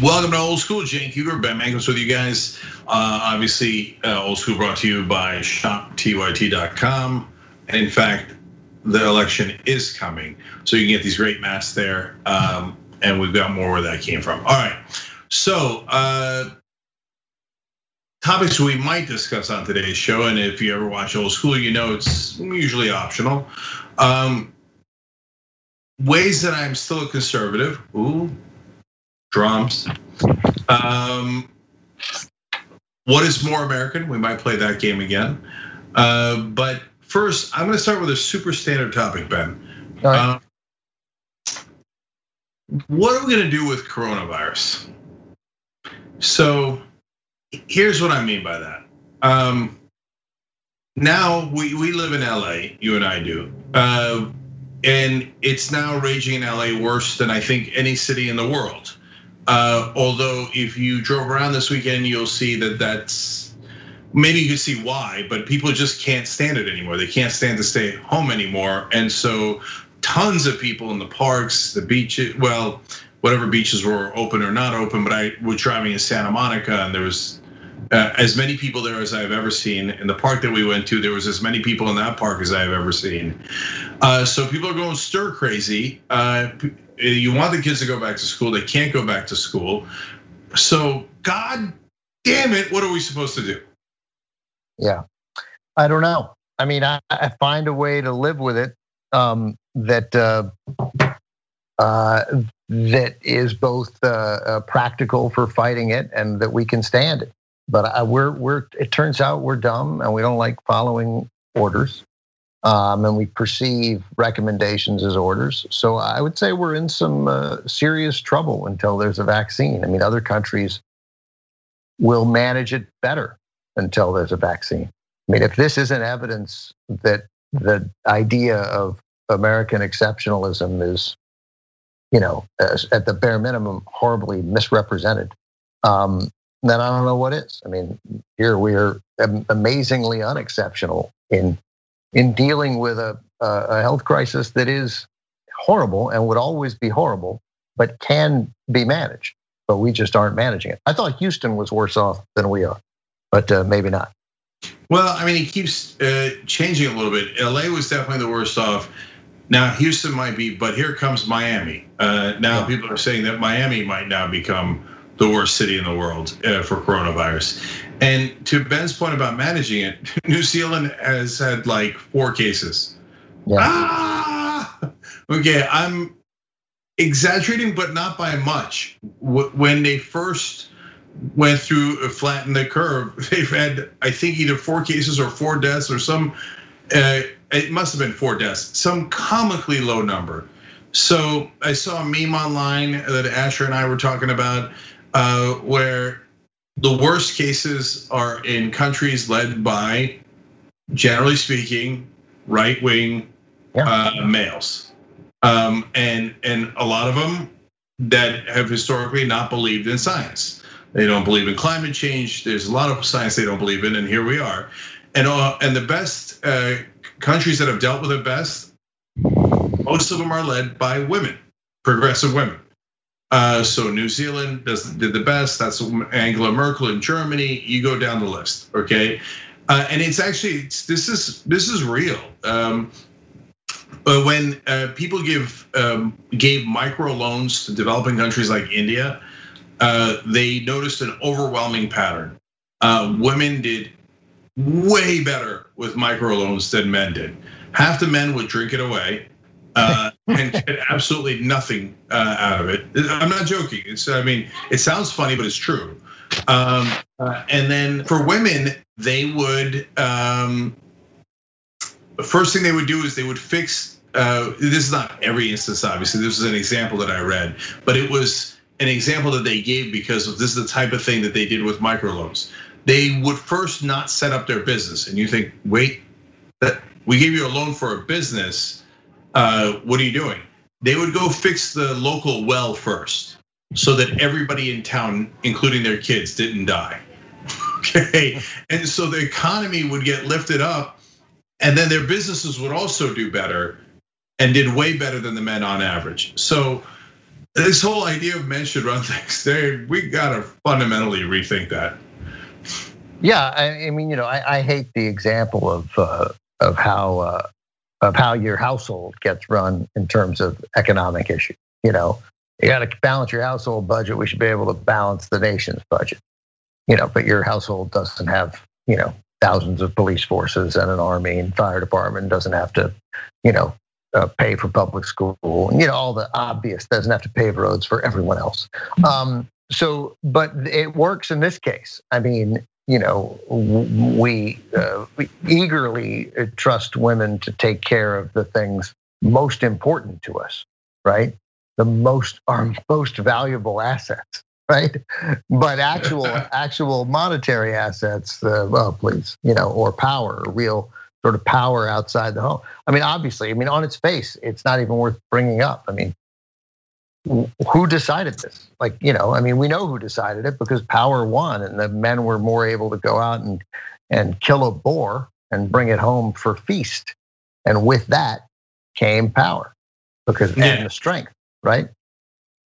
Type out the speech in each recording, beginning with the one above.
Welcome to Old School. Cenk Uygur, Ben Mankiewicz with you guys. Uh, obviously, uh, Old School brought to you by ShopTYT.com. And in fact, the election is coming, so you can get these great masks there. Um, and we've got more where that came from. All right, so uh, topics we might discuss on today's show, and if you ever watch Old School, you know it's usually optional. Um, ways that I'm still a conservative. Ooh, drums. Um, what is more American? We might play that game again. Uh, but first, I'm going to start with a super standard topic, Ben. Uh, what are we going to do with coronavirus? So, here's what I mean by that. Um, now we, we live in LA, you and I do. Uh, and it's now raging in LA worse than I think any city in the world. Uh, although if you drove around this weekend, you'll see that that's maybe you can see why, but people just can't stand it anymore. They can't stand to stay home anymore, and so tons of people in the parks, the beaches, well, whatever beaches were open or not open. But I was driving in Santa Monica, and there was uh, as many people there as I've ever seen. In the park that we went to, there was as many people in that park as I've ever seen. Uh, so people are going stir crazy. Uh, you want the kids to go back to school, they can't go back to school. So, God damn it, what are we supposed to do? Yeah, I don't know. I mean, I, I find a way to live with it um, that uh, uh, that is both uh, uh practical for fighting it and that we can stand it. But I, we're we're it turns out we're dumb and we don't like following orders um, and we perceive recommendations as orders. So I would say we're in some uh, serious trouble until there's a vaccine. I mean, other countries will manage it better until there's a vaccine. I mean, if this isn't evidence that the idea of American exceptionalism is, you know, at the bare minimum, horribly misrepresented, um, then I don't know what is. I mean, here we are amazingly unexceptional in in dealing with a, a health crisis that is horrible and would always be horrible, but can be managed. But we just aren't managing it. I thought Houston was worse off than we are, but uh, maybe not. Well, I mean, it keeps uh, changing a little bit. LA was definitely the worst off. Now Houston might be, but here comes Miami. Uh, now people are saying that Miami might now become the worst city in the world for coronavirus. And to Ben's point about managing it, New Zealand has had like four cases. Yeah. Ah, okay, I'm exaggerating, but not by much. When they first went through uh, flatten the curve, they've had I think either four cases or four deaths or some. Uh, it must have been four deaths, some comically low number. So I saw a meme online that Asher and I were talking about, uh, where the worst cases are in countries led by, generally speaking, right wing yeah. uh, males, um, and and a lot of them that have historically not believed in science. They don't believe in climate change. There's a lot of science they don't believe in, and here we are. And uh, and the best uh, countries that have dealt with it best, most of them are led by women, progressive women. Uh, so New Zealand does, did the best. That's Angela Merkel in Germany. You go down the list, okay? Uh, and it's actually it's, this is this is real. Um, but when uh, people give um, gave micro loans to developing countries like India, they noticed an overwhelming pattern. women did way better with micro loans than men did. Half the men would drink it away and get absolutely nothing uh, out of it. I'm not joking. It's I mean it sounds funny, but it's true. Um, uh, and then for women, they would um, the first thing they would do is they would fix. Uh, this is not every instance, obviously. This is an example that I read, but it was an example that they gave because this is the type of thing that they did with microloans. They would first not set up their business, and you think, wait, that we gave you a loan for a business uh, what are you doing? They would go fix the local well first so that everybody in town, including their kids, didn't die. Okay. And so the economy would get lifted up, and then their businesses would also do better and did way better than the men on average. So this whole idea of men should run things, they, we gotta fundamentally rethink that. Yeah, I, I mean, you know, I, I, hate the example of uh, of how uh, of how your household gets run in terms of economic issues. You know, you got to balance your household budget. We should be able to balance the nation's budget. You know, but your household doesn't have you know thousands of police forces and an army and fire department doesn't have to, you know, uh, pay for public school, and you know all the obvious doesn't have to pave roads for everyone else. Um, so, but it works in this case. I mean, you know, we, uh, we eagerly trust women to take care of the things most important to us, right? The most our most valuable assets, right? But actual actual monetary assets, uh, well, please, you know, or power, or real sort of power outside the home. I mean, obviously, I mean, on its face, it's not even worth bringing up. I mean, who decided this? Like, you know, I mean, we know who decided it because power won, and the men were more able to go out and and kill a boar and bring it home for feast, and with that came power because yeah. and the strength, right?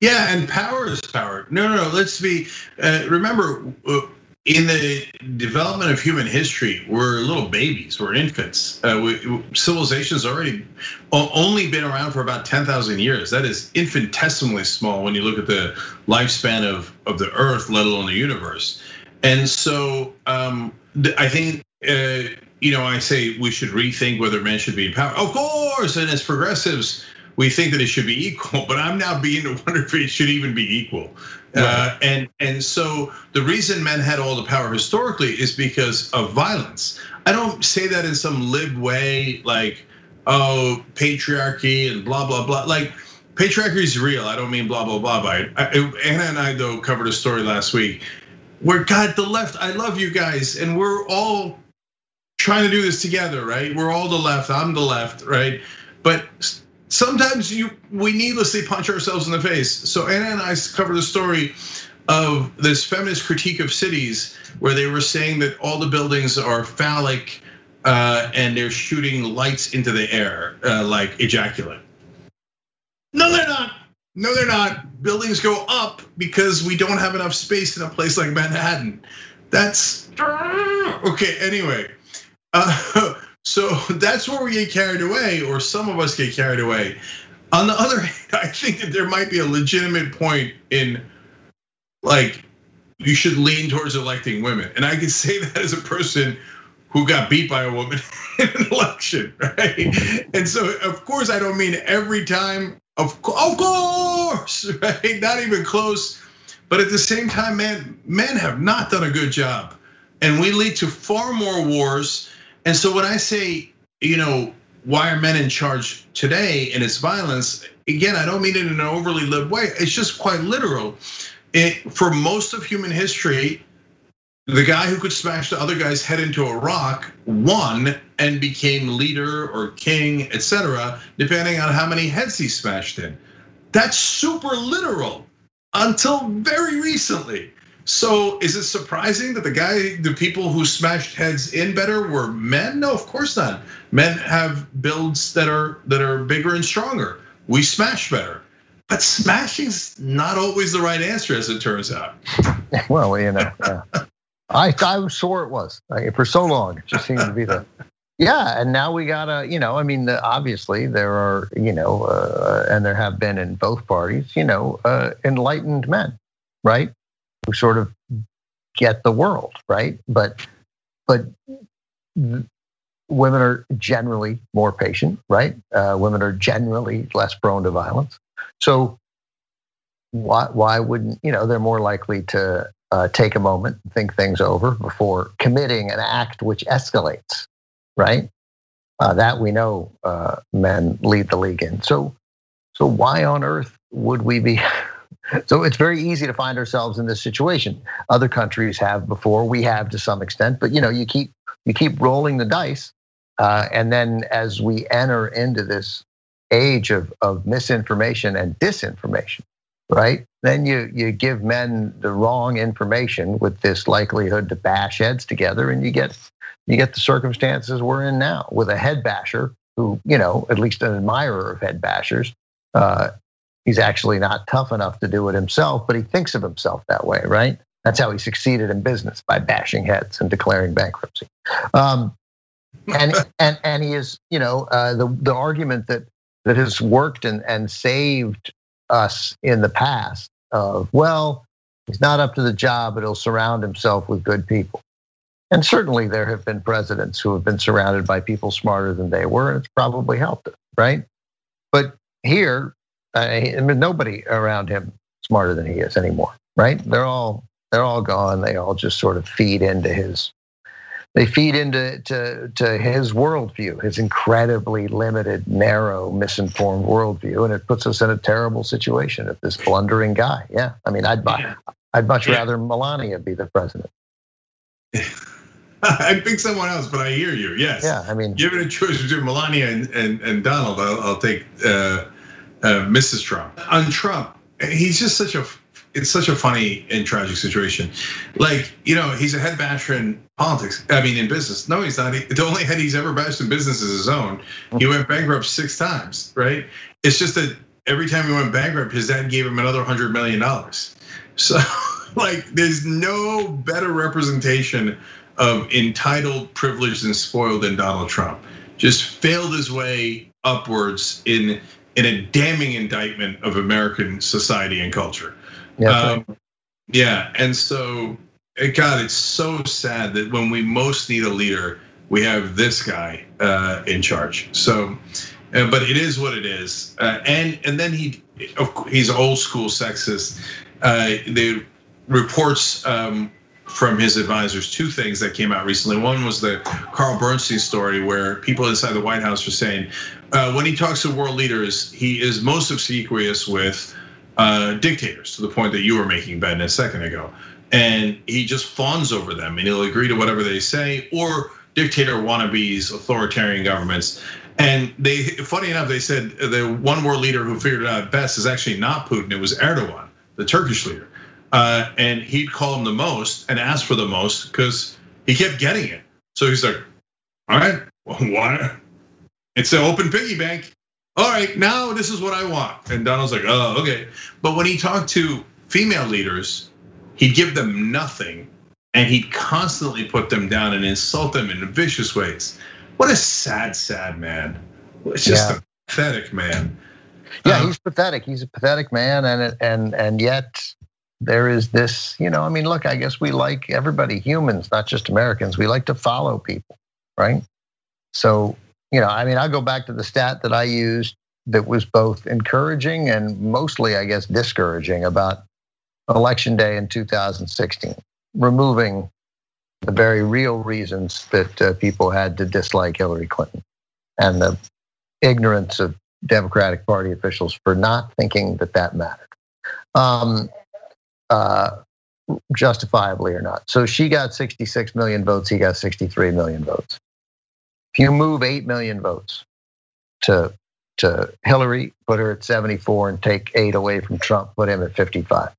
Yeah, and power is power. No, no, no. Let's be. Uh, remember, uh, in the development of human history, we're little babies, we're infants. Uh, civilization's already only been around for about 10,000 years. That is infinitesimally small when you look at the lifespan of, of the Earth, let alone the universe. And so um, I think, uh, you know, I say we should rethink whether men should be in power. Of course, and as progressives, we think that it should be equal, but I'm now beginning to wonder if it should even be equal. Right. Uh, and and so the reason men had all the power historically is because of violence. I don't say that in some lib way, like oh patriarchy and blah blah blah. Like patriarchy is real. I don't mean blah blah blah by it. Anna and I though covered a story last week where God the left. I love you guys, and we're all trying to do this together, right? We're all the left. I'm the left, right? But sometimes you we needlessly punch ourselves in the face. So Anna and I covered the story of this feminist critique of cities where they were saying that all the buildings are phallic uh, and they're shooting lights into the air uh, like ejaculate. No, they're not. No, they're not. Buildings go up because we don't have enough space in a place like Manhattan. That's okay. Anyway, uh, So that's where we get carried away, or some of us get carried away. On the other hand, I think that there might be a legitimate point in like you should lean towards electing women. And I can say that as a person who got beat by a woman in an election, right? And so, of course, I don't mean every time, of, of course, right? Not even close. But at the same time, man, men have not done a good job. And we lead to far more wars and so when I say, you know, why are men in charge today and it's violence? Again, I don't mean it in an overly lib way. It's just quite literal. It, for most of human history, the guy who could smash the other guy's head into a rock won and became leader or king, etc., depending on how many heads he smashed in. That's super literal until very recently. So is it surprising that the guy, the people who smashed heads in better were men? No, of course not. Men have builds that are that are bigger and stronger. We smash better. But smashing's not always the right answer, as it turns out. Well, you know. I I was sure it was for so long. It just seemed to be the yeah, and now we gotta, you know, I mean, obviously there are, you know, uh, and there have been in both parties, you know, uh, enlightened men, right? Who sort of get the world, right? But but women are generally more patient, right? Uh, women are generally less prone to violence. So why why wouldn't you know they're more likely to uh, take a moment, and think things over before committing an act which escalates, right? Uh, that we know uh, men lead the league in. So so why on earth would we be So it's very easy to find ourselves in this situation. Other countries have before, we have to some extent, but you know, you keep you keep rolling the dice, uh, and then as we enter into this age of of misinformation and disinformation, right? Then you you give men the wrong information with this likelihood to bash heads together, and you get you get the circumstances we're in now with a head basher who, you know, at least an admirer of head bashers, uh, He's actually not tough enough to do it himself, but he thinks of himself that way, right? That's how he succeeded in business by bashing heads and declaring bankruptcy. Um, and and and he is, you know, uh, the the argument that that has worked and and saved us in the past of well, he's not up to the job, but he'll surround himself with good people. And certainly there have been presidents who have been surrounded by people smarter than they were, and it's probably helped us, right? But here, I mean, nobody around him smarter than he is anymore, right? They're all they're all gone. They all just sort of feed into his they feed into to, to his worldview, his incredibly limited, narrow, misinformed worldview, and it puts us in a terrible situation of this blundering guy. Yeah, I mean, I'd buy, I'd much yeah. rather Melania be the president. I'd pick someone else, but I hear you. Yes. Yeah, I mean, given a choice between Melania and, and, and Donald, I'll, I'll take uh, uh, Mrs. Trump. On Trump, he's just such a it's such a funny and tragic situation. Like, you know, he's a head basher in politics. I mean, in business. No, he's not. The only head he's ever bashed in business is his own. He went bankrupt six times, right? It's just that every time he went bankrupt, his dad gave him another hundred million dollars. So, like, there's no better representation of entitled, privileged, and spoiled than Donald Trump. Just failed his way upwards in in a damning indictment of American society and culture. Yeah, um, yeah, and so eh, God, it's so sad that when we most need a leader, we have this guy uh, in charge. So, uh, but it is what it is, uh, and and then he he's old school sexist. the reports um, from his advisors two things that came out recently. One was the Carl Bernstein story, where people inside the White House were saying when he talks to world leaders, he is most obsequious with uh, dictators to the point that you were making, Ben, a second ago. And he just fawns over them and he'll agree to whatever they say or dictator wannabes, authoritarian governments. And they, funny enough, they said the one world leader who figured it out best is actually not Putin, it was Erdogan, the Turkish leader. Uh, and he'd call him the most and ask for the most because he kept getting it. So he's like, all right, why? It's an open piggy bank all right, now this is what I want. And Donald's like, oh, okay. But when he talked to female leaders, he'd give them nothing and he'd constantly put them down and insult them in vicious ways. What a sad, sad man. It's just yeah. a pathetic man. Yeah, um, he's pathetic. He's a pathetic man, and and and yet there is this. You know, I mean, look, I guess we like everybody, humans, not just Americans. We like to follow people, right? So you know, I mean, I go back to the stat that I used that was both encouraging and mostly, I guess, discouraging about election day in 2016, removing the very real reasons that uh, people had to dislike Hillary Clinton and the ignorance of Democratic Party officials for not thinking that that mattered, um, uh, justifiably or not. So she got 66 million votes, he got 63 million votes. If you move 8 million votes to, to Hillary, put her at 74 and take eight away from Trump, put him at 55.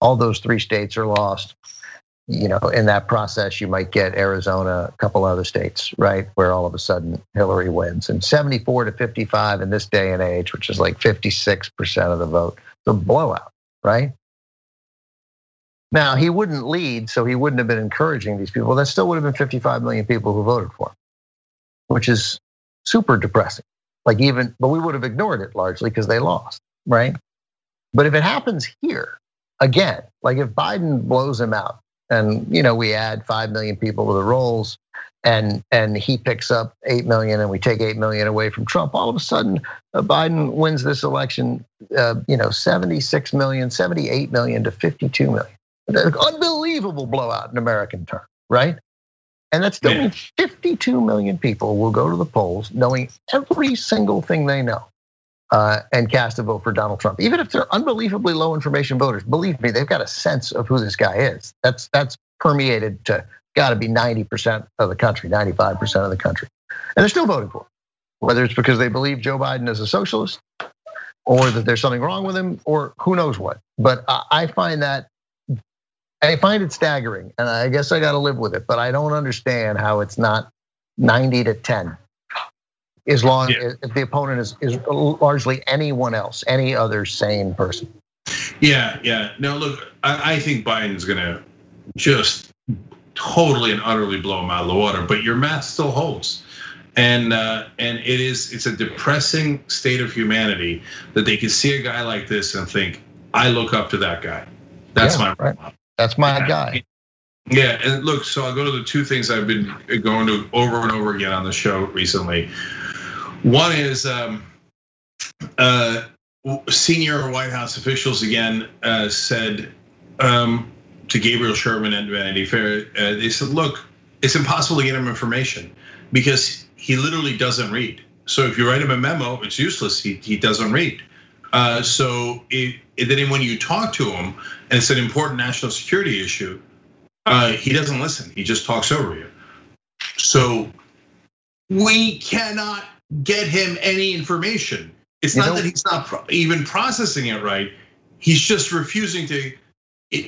All those three states are lost. You know, in that process, you might get Arizona, a couple other states, right, where all of a sudden Hillary wins. And 74 to 55 in this day and age, which is like 56% of the vote, the blowout, right? Now, he wouldn't lead, so he wouldn't have been encouraging these people. That still would have been 55 million people who voted for him which is super depressing. Like even, but we would have ignored it largely because they lost, right? But if it happens here again, like if Biden blows him out, and you know we add five million people to the rolls, and and he picks up eight million, and we take eight million away from Trump, all of a sudden uh, Biden wins this election, uh, you know, 76 million, 78 million to 52 million. Unbelievable blowout in American terms, right? And that's still yeah. 52 million people will go to the polls knowing every single thing they know uh, and cast a vote for Donald Trump. Even if they're unbelievably low information voters, believe me, they've got a sense of who this guy is. That's that's permeated to got to be 90% of the country, 95% of the country. And they're still voting for him. Whether it's because they believe Joe Biden is a socialist or that there's something wrong with him or who knows what. But I find that I find it staggering, and I guess I got to live with it. But I don't understand how it's not 90 to 10 as long yeah. if the opponent is, is largely anyone else, any other sane person. Yeah, yeah. Now look, I, I think Biden's gonna just totally and utterly blow him out of the water, but your math still holds. And uh, and it is it's a depressing state of humanity that they can see a guy like this and think, I look up to that guy. That's yeah, my right. That's my yeah. guy. Yeah, and look, so I'll go to the two things I've been going to over and over again on the show recently. One is um, uh, senior White House officials again uh, said um, to Gabriel Sherman and Vanity Fair, uh, they said, look, it's impossible to get him information because he literally doesn't read. So if you write him a memo, it's useless. He, he doesn't read. Uh, so it, then when you talk to him and it's an important national security issue, uh, he doesn't listen. He just talks over you. So we cannot get him any information. It's you not know, that he's not even processing it right. He's just refusing to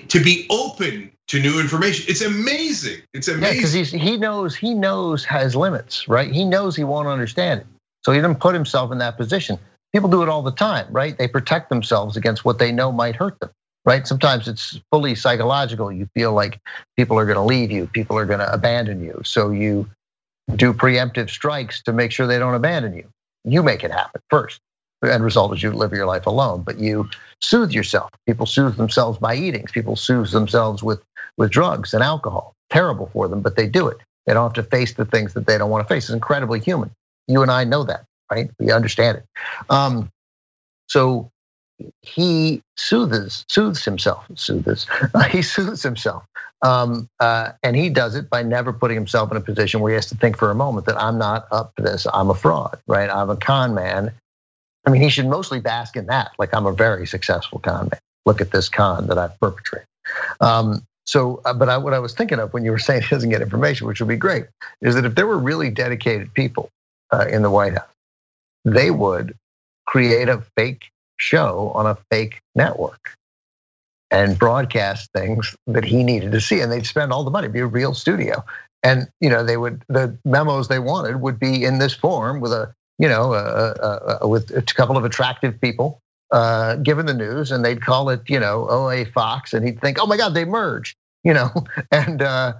to be open to new information. It's amazing. It's amazing. Yeah, because he knows he knows has limits, right? He knows he won't understand it, so he doesn't put himself in that position. People do it all the time, right? They protect themselves against what they know might hurt them, right? Sometimes it's fully psychological. You feel like people are going to leave you, people are going to abandon you, so you do preemptive strikes to make sure they don't abandon you. You make it happen first. The end result is you live your life alone, but you soothe yourself. People soothe themselves by eating. People soothe themselves with, with drugs and alcohol. Terrible for them, but they do it. They don't have to face the things that they don't want to face. It's incredibly human. You and I know that, right? We understand it. Um, so he soothes, soothes himself, soothes. he soothes himself, um, uh, and he does it by never putting himself in a position where he has to think for a moment that I'm not up to this. I'm a fraud, right? I'm a con man, I mean, he should mostly bask in that. Like, I'm a very successful con man. Look at this con that I've perpetrated. Um, so, uh, but I, what I was thinking of when you were saying he doesn't get information, which would be great, is that if there were really dedicated people uh, in the White House, they would create a fake show on a fake network and broadcast things that he needed to see, and they'd spend all the money, be a real studio, and you know they would the memos they wanted would be in this form with a you know, uh, uh, uh, with a couple of attractive people uh, given the news, and they'd call it, you know, OA Fox, and he'd think, oh my God, they merged, you know, and uh,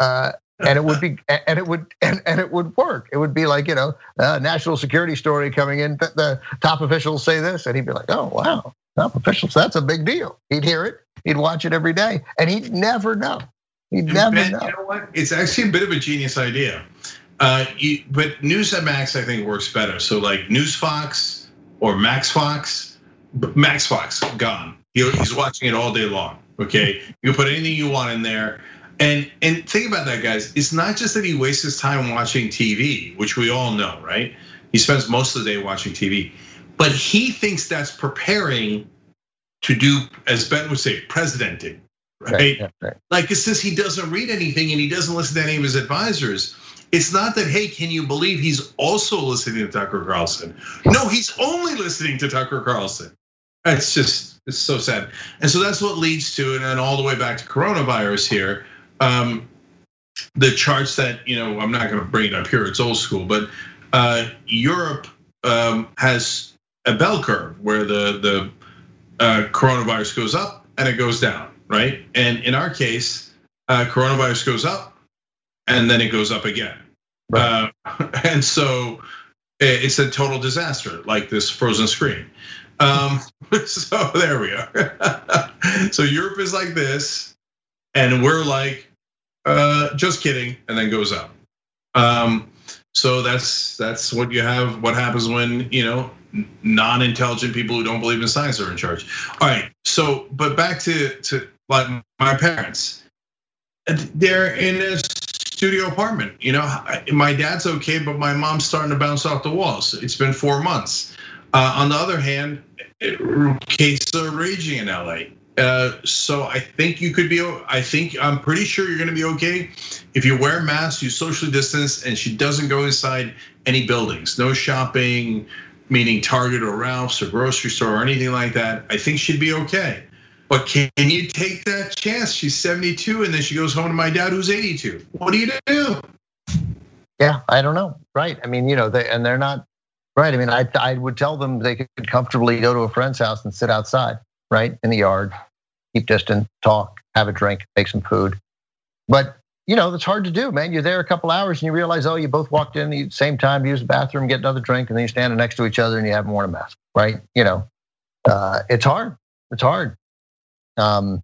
uh, and it would be, and it would, and, and it would work. It would be like, you know, a national security story coming in. The top officials say this, and he'd be like, oh wow, top officials, that's a big deal. He'd hear it, he'd watch it every day, and he'd never know. He'd never ben, know. You know what? It's actually a bit of a genius idea. Uh, you, but Newsmax I think, works better. So like News Fox or Max Fox, Max Fox gone. He's watching it all day long. Okay, you can put anything you want in there. And and think about that, guys. It's not just that he wastes his time watching TV, which we all know, right? He spends most of the day watching TV, but he thinks that's preparing to do, as Ben would say, presidenting, right? right, yeah, right. Like it says he doesn't read anything and he doesn't listen to any of his advisors. It's not that, hey, can you believe he's also listening to Tucker Carlson? No, he's only listening to Tucker Carlson. It's just, it's so sad. And so that's what leads to, and then all the way back to coronavirus here. Um, the charts that, you know, I'm not gonna bring it up here, it's old school, but uh, Europe um, has a bell curve where the, the uh, coronavirus goes up and it goes down, right? And in our case, uh, coronavirus goes up and then it goes up again. Right. Uh, and so it's a total disaster, like this frozen screen. Um, so there we are. so Europe is like this, and we're like, uh, just kidding, and then goes up. Um, so that's that's what you have. What happens when you know non-intelligent people who don't believe in science are in charge? All right. So, but back to to like my parents, they're in a studio apartment. You know, my dad's okay, but my mom's starting to bounce off the walls. It's been four months. Uh, on the other hand, cases are raging in LA. Uh, so I think you could be. I think I'm pretty sure you're going to be okay if you wear masks, you socially distance, and she doesn't go inside any buildings. No shopping, meaning Target or Ralph's or grocery store or anything like that. I think she'd be okay. But can you take that chance? She's 72 and then she goes home to my dad who's 82. What do you do? Yeah, I don't know. right. I mean, you know, they and they're not right. I mean, I I would tell them they could comfortably go to a friend's house and sit outside, right, in the yard, keep distant, talk, have a drink, make some food. But you know, it's hard to do, man. You're there a couple hours and you realize, oh, you both walked in the same time use the bathroom, get another drink, and then you're standing next to each other and you haven't worn a mask, right? You know, uh, it's hard. It's hard. Um,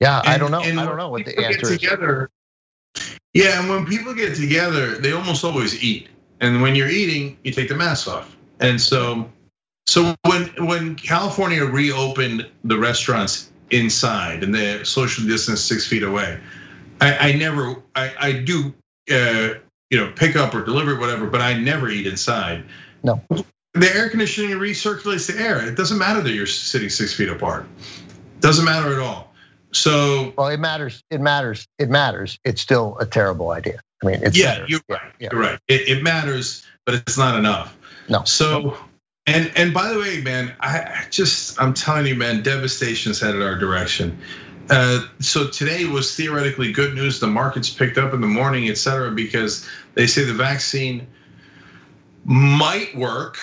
yeah, and, I don't know. I don't know what the answer together, is. Yeah, and when people get together, they almost always eat. And when you're eating, you take the mask off. And so, so when when California reopened the restaurants inside and they're social distance six feet away, I, I never, I, I do, uh, you know, pick up or deliver whatever, but I never eat inside. No. The air conditioning recirculates the air. It doesn't matter that you're sitting six feet apart. Doesn't matter at all. So well, it matters. It matters. It matters. It's still a terrible idea. I mean, it's yeah, you're right. Yeah. You're right. It, it, matters, but it's not enough. No. So, and and by the way, man, I just I'm telling you, man, devastation's headed our direction. Uh, so today was theoretically good news. The markets picked up in the morning, et cetera, because they say the vaccine might work,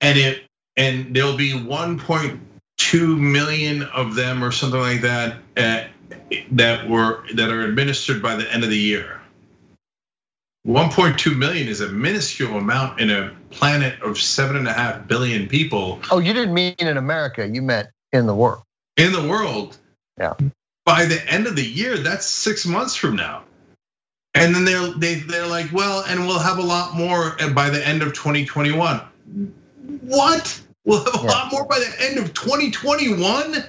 and it and there'll be 1.2 million of them or something like that uh, that were that are administered by the end of the year. 1.2 million is a minuscule amount in a planet of seven and a half billion people. Oh, you didn't mean in America, you meant in the world. In the world. Yeah. By the end of the year, that's six months from now. And then they're they, they're like, well, and we'll have a lot more by the end of 2021. What? We'll have a yeah. lot more by the end of 2021.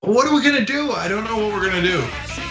What are we gonna do? I don't know what we're gonna do.